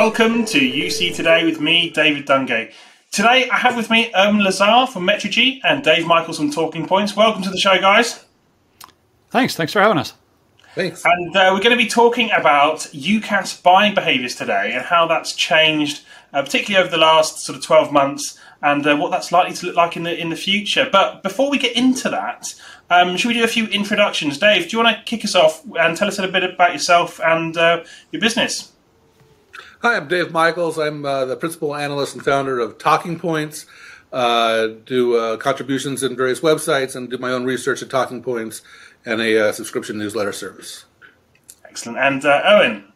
Welcome to UC Today with me, David Dungay. Today I have with me Irwin Lazar from Metrigy and Dave Michels from TalkingPointz. Welcome to the show, guys. Thanks. Thanks for having us. Thanks. And uh, we're going to be talking about UCaaS buying behaviors today and how that's changed, uh, particularly over the last sort of 12 months, and uh, what that's likely to look like in the in the future. But before we get into that, um, should we do a few introductions? Dave, do you want to kick us off and tell us a little bit about yourself and uh, your business? Hi, I'm Dave Michels. I'm uh, the principal analyst and founder of TalkingPointz. Uh, do uh, contributions in various websites and do my own research at TalkingPointz and a uh, subscription newsletter service. Excellent. And uh, Owen.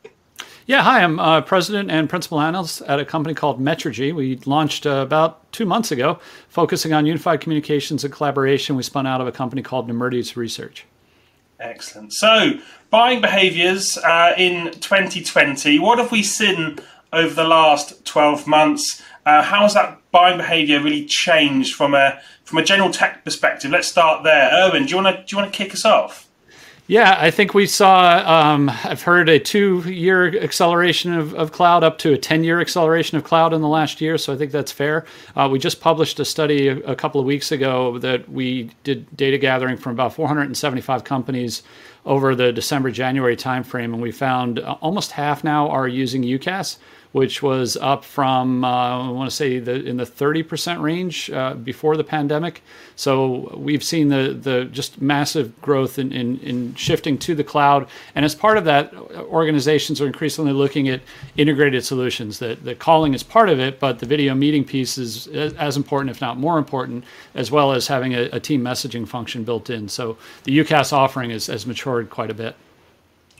Yeah, hi. I'm uh, president and principal analyst at a company called Metrigy. We launched uh, about two months ago, focusing on unified communications and collaboration. We spun out of a company called Nemertes Research. Excellent. So, buying behaviors uh, in 2020. What have we seen over the last 12 months? Uh, how has that buying behavior really changed from a from a general tech perspective? Let's start there. Irwin, do you want to do you want to kick us off? Yeah, I think we saw. Um, I've heard a two-year acceleration of, of, cloud up to a ten-year acceleration of cloud in the last year. So I think that's fair. Uh, we just published a study a, a, couple of weeks ago that we did data gathering from about 475 companies over the December-January timeframe, and we found uh, almost half now are using UCaaS which was up from uh, I want to say the, in the 30% range uh, before the pandemic. So we've seen the the just massive growth in, in, in shifting to the cloud, and as part of that, organizations are increasingly looking at integrated solutions. That the calling is part of it, but the video meeting piece is as important, if not more important, as well as having a, a team messaging function built in. So the UCaaS offering has matured quite a bit.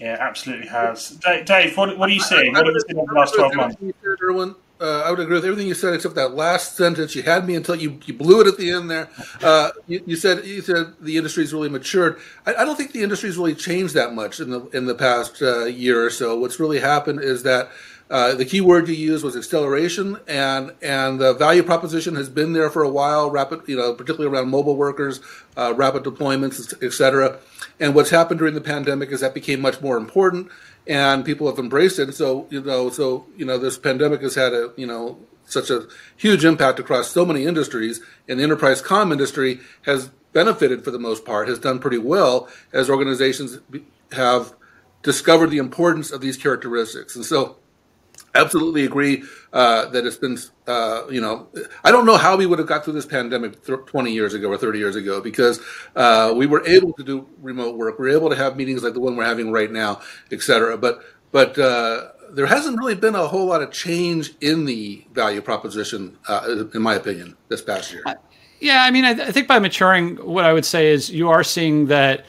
Yeah, absolutely has. Dave, what, what are you seeing? What have you seen in the last 12 months? Uh, I would agree with everything you said except that last sentence. You had me until you, you blew it at the end there. Uh, you, you, said you said the industry's really matured. I, I, don't think the industry's really changed that much in the in the past uh, year or so. What's really happened is that uh, the key word you used was acceleration, and and the value proposition has been there for a while. Rapid, you know, particularly around mobile workers, uh, rapid deployments, et cetera. And what's happened during the pandemic is that became much more important, and people have embraced it. So you know, so you know, this pandemic has had a you know such a huge impact across so many industries, and the enterprise com industry has benefited for the most part, has done pretty well as organizations have discovered the importance of these characteristics, and so absolutely agree uh, that it's been, uh, you know, I don't know how we would have got through this pandemic 20 years ago or 30 years ago because uh, we were able to do remote work. We are able to have meetings like the one we're having right now, et cetera. But, but uh, there hasn't really been a whole lot of change in the value proposition, uh, in my opinion, this past year. Yeah, I mean, I, th- I think by maturing, what I would say is you are seeing that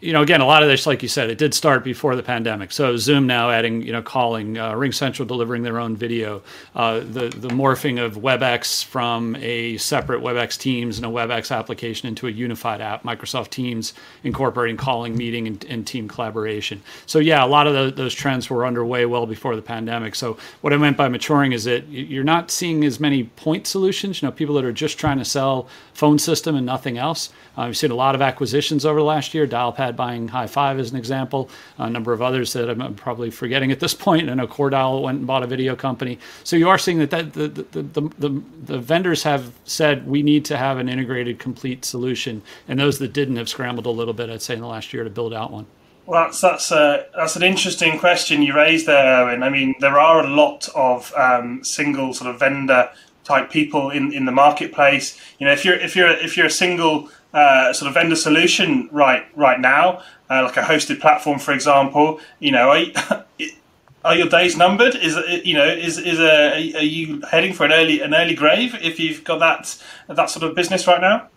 you know, again, a lot of this, like you said, it did start before the pandemic. So Zoom now adding, you know, calling, uh, RingCentral delivering their own video, uh, the the morphing of WebEx from a separate WebEx Teams and a WebEx application into a unified app, Microsoft Teams incorporating calling, meeting, and, and team collaboration. So yeah, a lot of the, those trends were underway well before the pandemic. So what I meant by maturing is that you're not seeing as many point solutions. You know, people that are just trying to sell phone system and nothing else. Uh, we've seen a lot of acquisitions over the last year. Dialpad buying Highfive as an example. A number of others that I'm, probably forgetting at this point. I know CoreDial went and bought a video company. So you are seeing that, that the, the, the, the, the vendors have said we need to have an integrated, complete solution. And those that didn't have scrambled a little bit, I'd say, in the last year to build out one. Well, that's that's a that's an interesting question you raised there, Owen. I mean, there are a lot of um, single sort of vendor type people in, in the marketplace. You know, if you're if you're if you're a single uh, sort of vendor solution right right now, uh, like a hosted platform, for example, you know, are, are your days numbered? Is you know is is a are you heading for an early an early grave if you've got that that sort of business right now?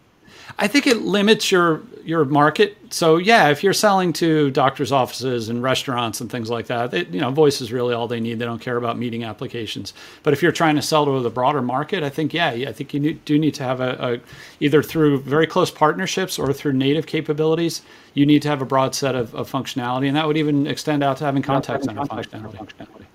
I think it limits your your market. So yeah, if you're selling to doctors' offices and restaurants and things like that, you know, voice is really all they need. They don't care about meeting applications. But if you're trying to sell to the broader market, I think yeah, I think you do need to have a, a, either through very close partnerships or through native capabilities. You need to have a broad set of, of functionality, and that would even extend out to having contact center functionality.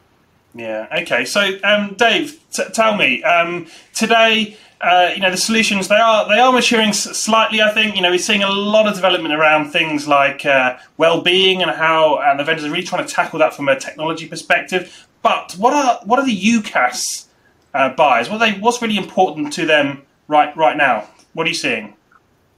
Yeah. Okay. So, um, Dave, t- tell me um, today uh, you know the solutions they are they are maturing slightly. I think you know we're seeing a lot of development around things like uh, well-being and how and the vendors are really trying to tackle that from a technology perspective. but what are what are the UCaaS uh, buyers? What they what's really important to them right right now? What are you seeing?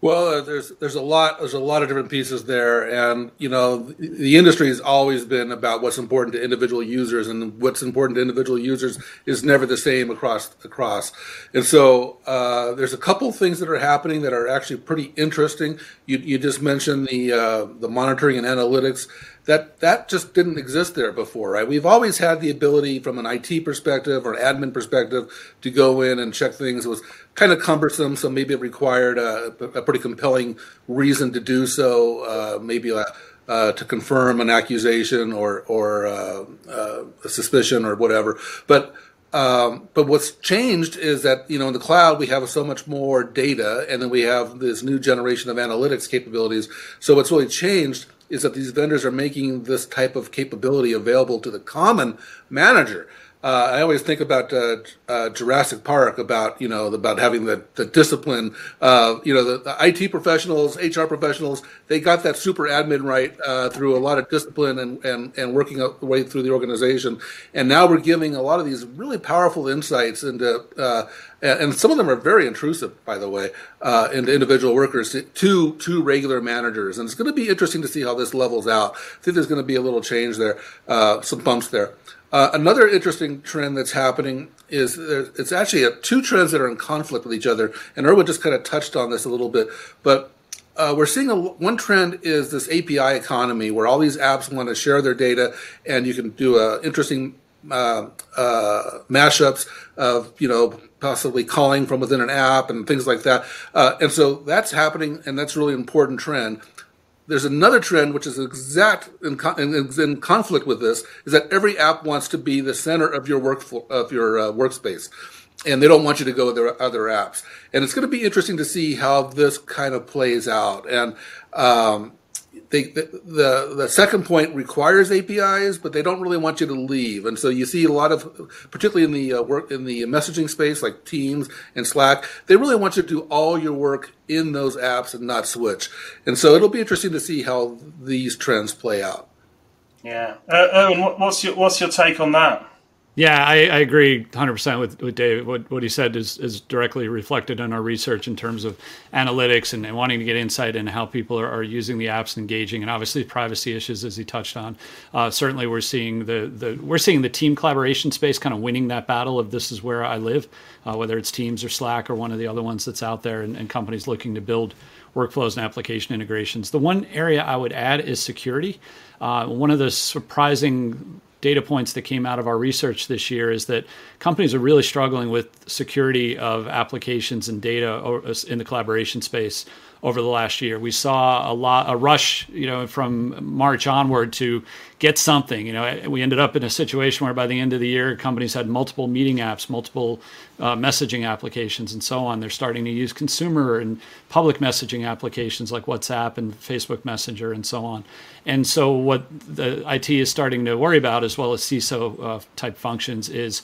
Well, uh, there's there's a lot there's a lot of different pieces there, and you know the, the industry has always been about what's important to individual users, and what's important to individual users is never the same across across. And so uh, there's a couple things that are happening that are actually pretty interesting. You you just mentioned the uh, the monitoring and analytics that that just didn't exist there before, right? We've always had the ability from an IT perspective or admin perspective to go in and check things. It was kind of cumbersome, so maybe it required a, a pretty compelling reason to do so, uh, maybe a, uh, to confirm an accusation or or uh, uh a suspicion or whatever. But um, but what's changed is that you know in the cloud we have so much more data, and then we have this new generation of analytics capabilities. So what's really changed is that these vendors are making this type of capability available to the common manager. Uh, I always think about uh, uh, Jurassic Park, about you know about having the, the discipline. you know, the, the, IT professionals, HR professionals, they got that super admin right uh, through a lot of discipline and and and working the way through the organization. And now we're giving a lot of these really powerful insights into, uh, and some of them are very intrusive, by the way, uh, into individual workers to to regular managers. And it's going to be interesting to see how this levels out. I think there's going to be a little change there, some bumps there. Uh, another interesting trend that's happening is it's actually a, two trends that are in conflict with each other, and Irwin just kind of touched on this a little bit. But uh, we're seeing a, one trend is this API economy, where all these apps want to share their data, and you can do a interesting uh, uh, mashups of you know possibly calling from within an app and things like that. Uh, and so that's happening, and that's really important trend there's another trend which is exact in, in, in, conflict with this is that every app wants to be the center of your work of your uh, workspace. And they don't want you to go with their other apps. And it's going to be interesting to see how this kind of plays out. And um, they, the, the, the second point requires APIs, but they don't really want you to leave, and so you see a lot of, particularly in the uh, work in the messaging space like Teams and Slack, they really want you to do all your work in those apps and not switch. And so it'll be interesting to see how these trends play out. Yeah, uh, Irwin, what's your what's your take on that? Yeah, I, I agree 100% with, with Dave. What, what he said is, is directly reflected in our research in terms of analytics and, and wanting to get insight into how people are, are, using the apps and engaging, and obviously privacy issues, as he touched on. Uh, certainly, we're seeing the, the we're seeing the team collaboration space kind of winning that battle of this is where I live, uh, whether it's Teams or Slack or one of the other ones that's out there, and, and companies looking to build workflows and application integrations. The one area I would add is security. Uh, one of the surprising data points that came out of our research this year is that companies are really struggling with security of applications and data uh, in the collaboration space over the last year. We saw a lot a rush, you know, from March onward to get something. You know, we ended up in a situation where by the end of the year, companies had multiple meeting apps, multiple uh, messaging applications, and so on. They're starting to use consumer and public messaging applications like WhatsApp and Facebook Messenger and so on. And so, what the IT is starting to worry about, as well as CISO uh, type functions, is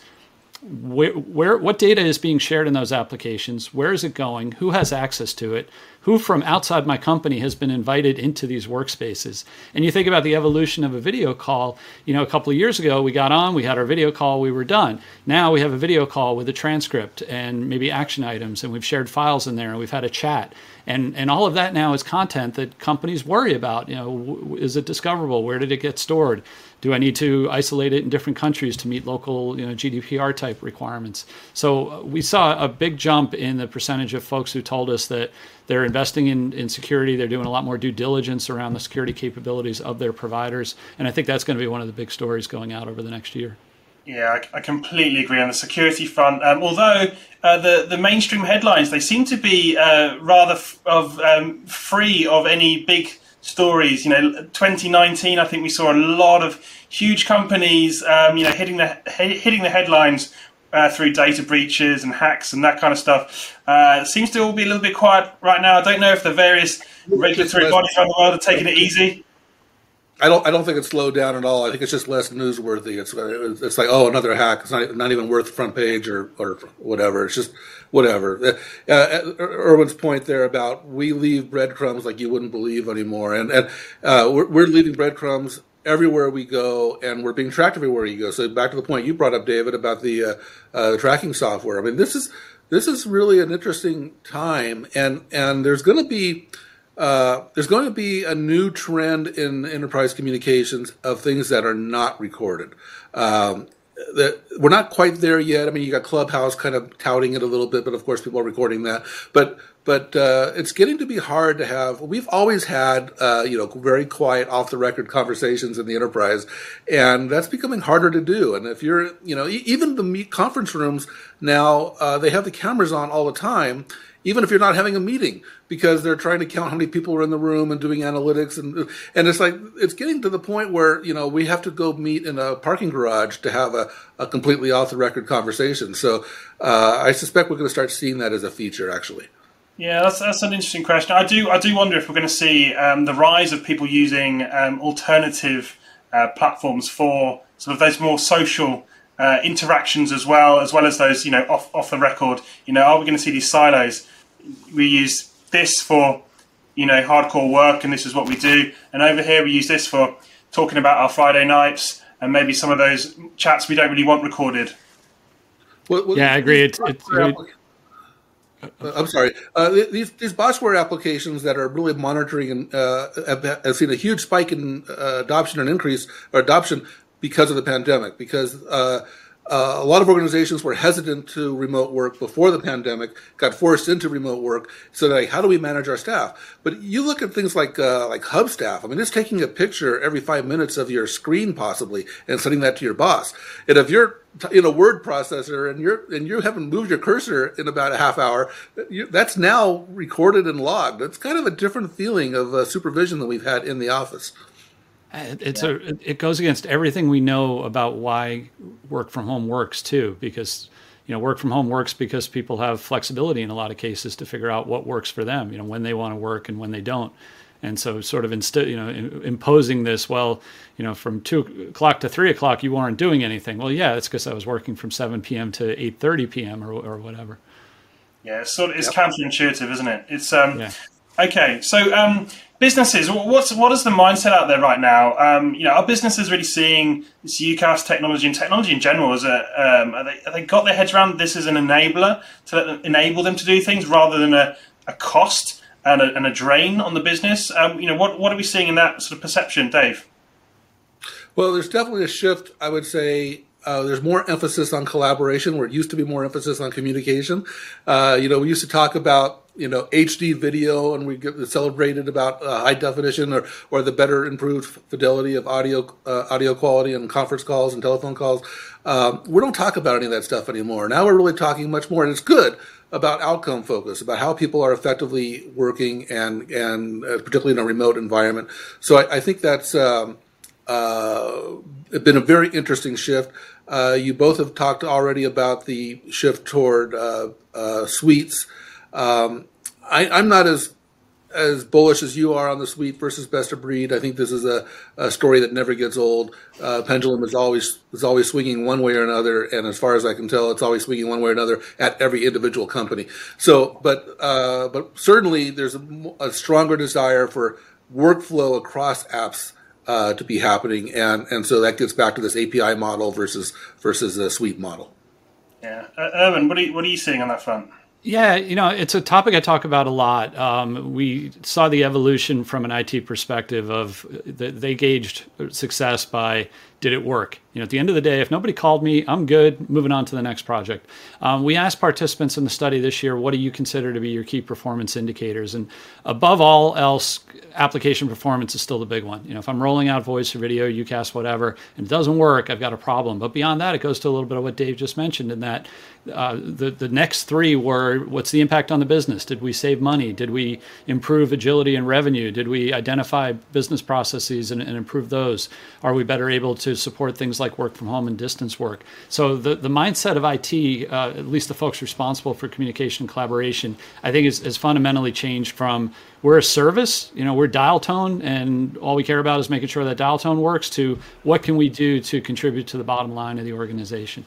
where, where what data is being shared in those applications? Where is it going? Who has access to it? Who from outside my company has been invited into these workspaces? And you think about the evolution of a video call. You know a couple of years ago we got on we had our video call we were done. Now we have a video call with a transcript and maybe action items and we've shared files in there and we've had a chat. And and all of that now is content that companies worry about. You know is it discoverable? Where did it get stored do I need to isolate it in different countries to meet local you know, GDPR type requirements? So uh, we saw a big jump in the percentage of folks who told us that they're investing in, in security. They're doing a lot more due diligence around the security capabilities of their providers. And I think that's going to be one of the big stories going out over the next year. Yeah, I, completely agree on the security front. Um, although uh, the the mainstream headlines they seem to be uh, rather f- of um, free of any big stories. You know, 2019, I think we saw a lot of huge companies, um, you know, hitting the hitting the headlines uh, through data breaches and hacks and that kind of stuff. Uh, seems to all be a little bit quiet right now. I don't know if the various regulatory bodies around the world are taking it easy. I don't. I don't think it's slowed down at all. I think it's just less newsworthy. It's it's like oh another hack. It's not not even worth the front page or or whatever. It's just whatever. Uh, uh, Irwin's point there about we leave breadcrumbs like you wouldn't believe anymore, and and uh, we're, we're leaving breadcrumbs everywhere we go, and we're being tracked everywhere you go. So back to the point you brought up, David, about the uh, uh, tracking software. I mean, this is this is really an interesting time, and and there's going to be uh, there's going to be a new trend in enterprise communications of things that are not recorded. Um, that we're not quite there yet. I mean, you got Clubhouse kind of touting it a little bit, but of course, people are recording that. But but uh, it's getting to be hard to have. We've always had uh, you know very quiet, off the record conversations in the enterprise, and that's becoming harder to do. And if you're you know even the meet conference rooms now, uh, they have the cameras on all the time even if you're not having a meeting, because they're trying to count how many people are in the room and doing analytics, and and it's like it's getting to the point where you know we have to go meet in a parking garage to have a, a completely off the record conversation. So uh, I suspect we're going to start seeing that as a feature, actually. Yeah, that's that's an interesting question. I do I do wonder if we're going to see um, the rise of people using um, alternative uh, platforms for sort of those more social uh, interactions as well, as well as those you know off off the record. You know, are we going to see these silos? We use this for you know hardcore work and this is what we do and over here we use this for talking about our friday nights and maybe some of those chats we don't really want recorded yeah i agree it's, it's uh, I'm sorry. Uh, these these bossware applications that are really monitoring and uh, have, have, seen a huge spike in uh, adoption and increase or adoption because of the pandemic. Because uh, a lot of organizations were hesitant to remote work before the pandemic, got forced into remote work. So, like, how do we manage our staff? But you look at things like uh, like Hubstaff. I mean, it's taking a picture every five minutes of your screen, possibly, and sending that to your boss. And if you're in a word processor and you're and you haven't moved your cursor in about a half hour, you, that's now recorded and logged. It's kind of a different feeling of uh, supervision than we've had in the office. It's yeah. a it goes against everything we know about why work from home works too, because you know work from home works because people have flexibility in a lot of cases to figure out what works for them, you know when they want to work and when they don't. And so, sort of instead, you know, imposing this, well, you know, from two o'clock to three o'clock, you weren't doing anything. Well, yeah, that's because I was working from seven p.m. to eight thirty p.m. or or whatever. Yeah, it's sort of, it's yep. counterintuitive, isn't it? It's um, yeah. okay. So um, businesses what's what is the mindset out there right now? Um, you know are businesses really seeing this UCaaS technology and technology in general as a um, are they, are they got their heads around this as an enabler to enable them to do things rather than a, a cost and a, and a drain on the business? Um, you know what, what are we seeing in that sort of perception dave? Well there's definitely a shift i would say uh, there's more emphasis on collaboration where it used to be more emphasis on communication. Uh, you know, we used to talk about you know HD video, and we get celebrated about uh, high definition or or the better improved fidelity of audio uh, audio quality and conference calls and telephone calls. Um, we don't talk about any of that stuff anymore. Now we're really talking much more, and it's good about outcome focus, about how people are effectively working, and and uh, particularly in a remote environment. So I, I think that's um, uh, been a very interesting shift. Uh, you both have talked already about the shift toward uh, suites. Um, I, am not as as bullish as you are on the suite versus best of breed. I think this is a, a story that never gets old. Uh, pendulum is always is always swinging one way or another, and as far as I can tell, it's always swinging one way or another at every individual company. So, but uh, but certainly there's a, a, stronger desire for workflow across apps. Uh, to be happening, and and so that gets back to this API model versus versus the suite model. Yeah, uh, Irwin, what are you, what are you seeing on that front? Yeah, you know, it's a topic I talk about a lot. Um, we saw the evolution from an IT perspective of the, they gauged success by did it work? You know, at the end of the day, if nobody called me, I'm good. Moving on to the next project. Um, we asked participants in the study this year, what do you consider to be your key performance indicators? And above all else, application performance is still the big one. You know, if I'm rolling out voice or video, UCaaS, whatever, and it doesn't work, I've got a problem. But beyond that, it goes to a little bit of what Dave just mentioned in that uh, the the next three were what's the impact on the business? Did we save money? Did we improve agility and revenue? Did we identify business processes and, and improve those? Are we better able to support things like work from home and distance work? So the the mindset of IT, uh, at least the folks responsible for communication and collaboration, I think is, is fundamentally changed from we're a service, you know, we're dial tone, and all we care about is making sure that dial tone works. To what can we do to contribute to the bottom line of the organization?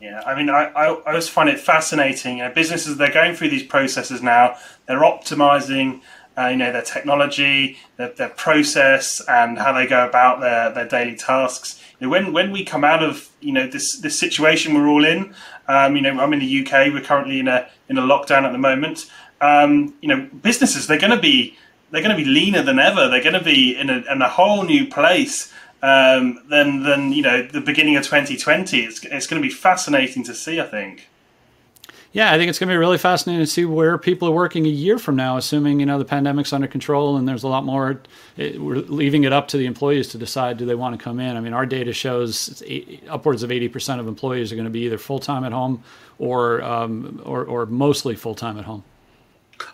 Yeah, I mean, I, I, I always find it fascinating. You know, businesses, they're going through these processes now, they're optimizing uh, you know, their technology, their, their, process, and how they go about their, their daily tasks. You know, when when we come out of you know this this situation we're all in, um, you know, I'm in the UK. We're currently in a in a lockdown at the moment. Um, you know, businesses they're going to be they're going to be leaner than ever. They're going to be in a, in a whole new place um, than than you know the beginning of 2020. It's it's going to be fascinating to see. I think. Yeah, I think it's going to be really fascinating to see where people are working a year from now, assuming you know the pandemic's under control and there's a lot more. It, we're leaving it up to the employees to decide do they want to come in. I mean, our data shows eight, upwards of eighty percent of employees are going to be either full time at home or, um, or or mostly full time at home.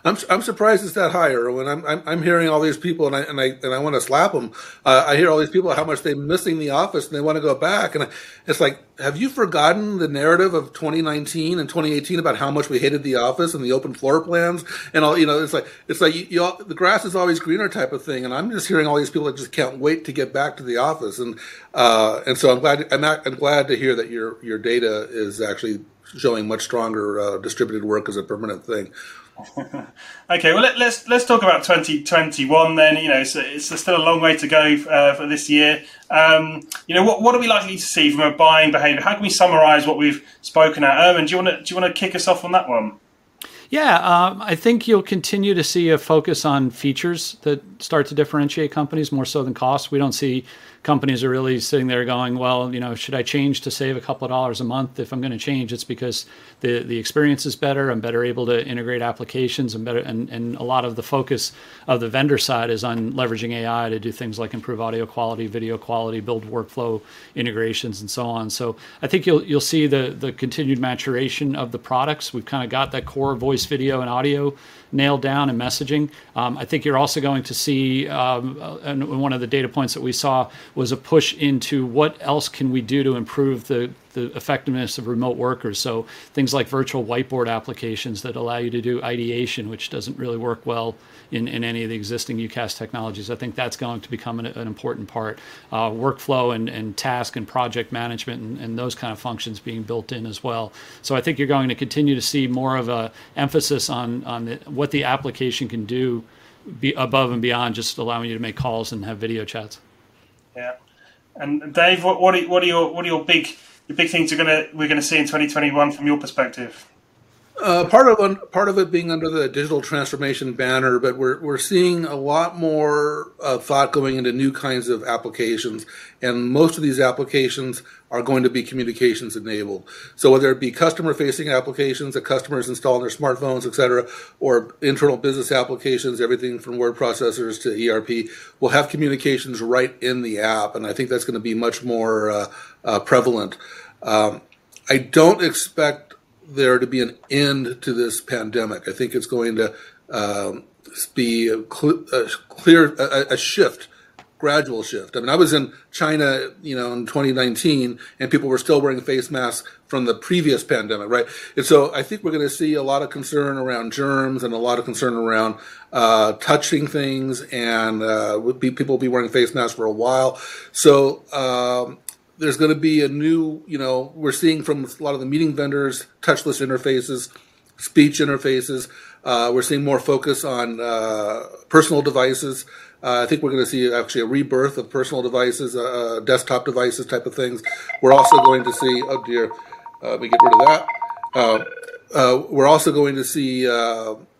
I'm I'm surprised it's that high, Irwin. I'm I'm, I'm hearing all these people, and I and I and I want to slap them. Uh, I hear all these people how much they're missing the office, and they want to go back. And it's like, have you forgotten the narrative of 2019 and 2018 about how much we hated the office and the open floor plans and all? You know, it's like it's like you, you the grass is always greener type of thing. And I'm just hearing all these people that just can't wait to get back to the office. And uh, and so I'm glad I'm, I'm glad to hear that your your data is actually showing much stronger uh, distributed work as a permanent thing. Okay, well let, us let's, let's talk about 2021 then. You know, so it's still a long way to go uh, for this year. Um, you know, what what are we likely to see from a buying behaviour? How can we summarise what we've spoken at? Irwin, do you want to do you want to kick us off on that one? Yeah, um, I think you'll continue to see a focus on features that start to differentiate companies more so than cost. We don't see companies are really sitting there going, well, you know, should I change to save a couple of dollars a month? If I'm going to change, it's because the the experience is better. I'm better able to integrate applications and better and, and a lot of the focus of the vendor side is on leveraging AI to do things like improve audio quality, video quality, build workflow integrations and so on. So I think you'll you'll see the the continued maturation of the products. We've kind of got that core voice, video, and audio nailed down and messaging. Um, I think you're also going to see, um, and one of the data points that we saw was a push into what else can we do to improve the the effectiveness of remote workers. So things like virtual whiteboard applications that allow you to do ideation, which doesn't really work well in, in any of the existing UCaaS technologies. I think that's going to become an, an important part. Uh, workflow and, and task and project management and, and those kind of functions being built in as well. So I think you're going to continue to see more of a emphasis on on the, what the application can do be above and beyond just allowing you to make calls and have video chats. Yeah. And Dave, what, what, are, what are your what are your big the big things are gonna we're gonna see in 2021 from your perspective? Uh, part of part of it being under the digital transformation banner, but we're we're seeing a lot more uh, thought going into new kinds of applications, and most of these applications are going to be communications enabled. So whether it be customer facing applications that customers install on their smartphones, et cetera, or internal business applications, everything from word processors to ERP, will have communications right in the app, and I think that's going to be much more uh, uh prevalent. Um, I don't expect there to be an end to this pandemic. I think it's going to um, be a, cl- a clear a, a, shift, gradual shift. I mean, I was in China, you know, in 2019, and people were still wearing face masks from the previous pandemic, right? And so I think we're going to see a lot of concern around germs and a lot of concern around uh, touching things, and uh, people will be wearing face masks for a while. So um, there's going to be a new, you know, we're seeing from a lot of the meeting vendors touchless interfaces, speech interfaces. Uh, we're seeing more focus on uh, personal devices. Uh, I think we're going to see actually a rebirth of personal devices, uh, uh, desktop devices type of things. We're also going to see, oh dear, uh, let me get rid of that. we're also going to see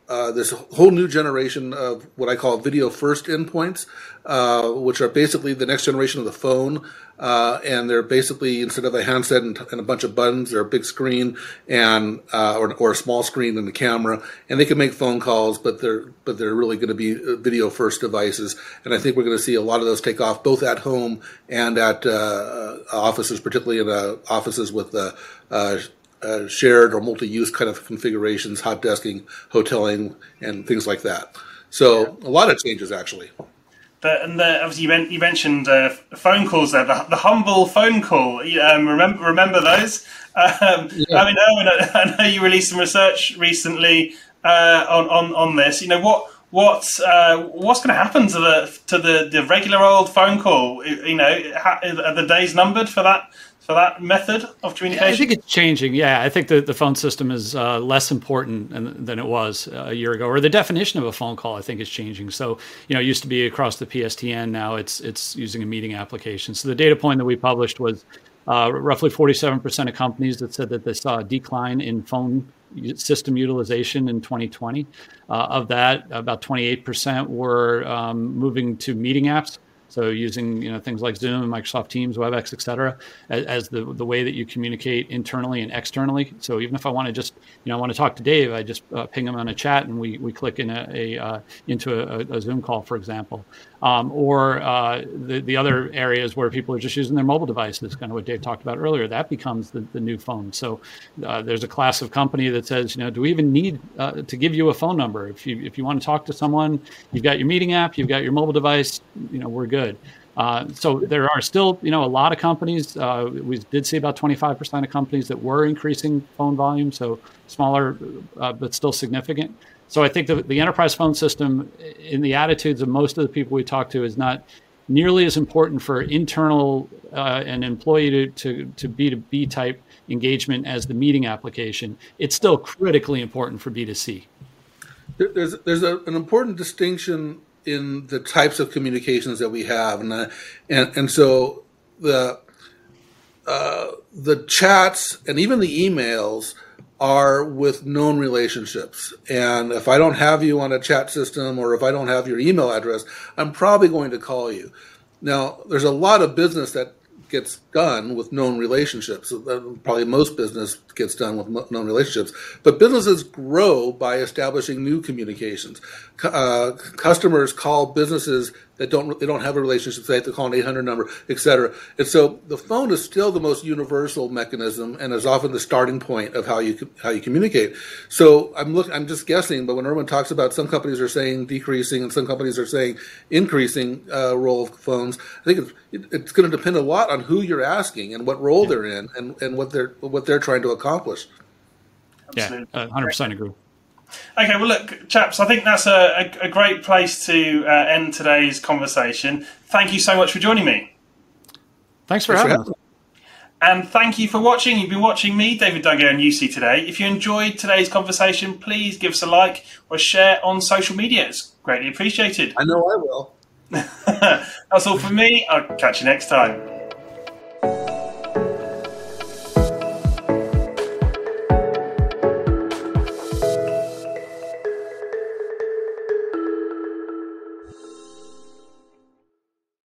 uh, this whole new generation of what I call video first endpoints, uh, which are basically the next generation of the phone. Uh, and they're basically instead of a handset and, and, a bunch of buttons, they're a big screen and uh, or, or, a small screen and a camera, and they can make phone calls, but they're but they're really going to be uh, video first devices. And I think we're going to see a lot of those take off both at home and at offices, particularly in offices with uh, shared or multi-use kind of configurations, hot desking, hoteling, and things like that. So yeah. a lot of changes actually. The, and the, obviously you, you mentioned uh, phone calls there, the, the humble phone call. Um, remember, remember those? Um, yeah. I mean, Irwin, I, I know you released some research recently uh, on, on on this. You know what what's uh, what's going to happen to the to the, the regular old phone call? You know, are the days numbered for that for that method of communication? Yeah, I think it's changing. Yeah, I think the, the phone system is uh, less important than it was a year ago, or the definition of a phone call I think is changing. So you know, it used to be across the PSTN. Now it's it's using a meeting application. So the data point that we published was uh, roughly 47% of companies that said that they saw a decline in phone system utilization in 2020. Uh, of that, about 28% were um, moving to meeting apps. So using you know things like Zoom, Microsoft Teams, WebEx, et cetera, as, as, the the way that you communicate internally and externally. So even if I want to just you know I want to talk to Dave, I just uh, ping him on a chat and we, we click in a, a uh, into a, a, Zoom call, for example um, or uh, the, the other areas where people are just using their mobile devices, kind of what Dave talked about earlier, that becomes the, the new phone. So uh, there's a class of company that says, you know, do we even need uh, to give you a phone number? If you, if you want to talk to someone, you've got your meeting app, you've got your mobile device, you know, we're good. Uh, so there are still, you know, a lot of companies. Uh, we did see about 25% of companies that were increasing phone volume, so smaller uh, but still significant. So I think the, the enterprise phone system, in the attitudes of most of the people we talk to, is not nearly as important for internal uh, and employee to, to, to B2B type engagement as the meeting application. It's still critically important for B2C. There's, there's a, an important distinction in the types of communications that we have. And, uh, and, and so the, uh, the chats and even the emails – are with known relationships. And if I don't have you on a chat system or if I don't have your email address, I'm probably going to call you. Now, there's a lot of business that gets done with known relationships. Probably most business gets done with known relationships. But businesses grow by establishing new communications. Uh, customers call businesses that don't they don't have a relationship. They have to call an 800 number, etc. And so the phone is still the most universal mechanism, and is often the starting point of how you how you communicate. So I'm look I'm just guessing, but when Irwin talks about some companies are saying decreasing and some companies are saying increasing uh, role of phones, I think it's, it, it's going to depend a lot on who you're asking and what role yeah. they're in and, and what they're what they're trying to accomplish. Absolutely. Yeah, 100 percent agree. Okay, well, look, chaps, I think that's a, a, a great place to uh, end today's conversation. Thank you so much for joining me. Thanks for Thanks having us. And thank you for watching. You've been watching me, David Dungay, and UC today. If you enjoyed today's conversation, please give us a like or share on social media. It's greatly appreciated. I know I will. That's all from me. I'll catch you next time.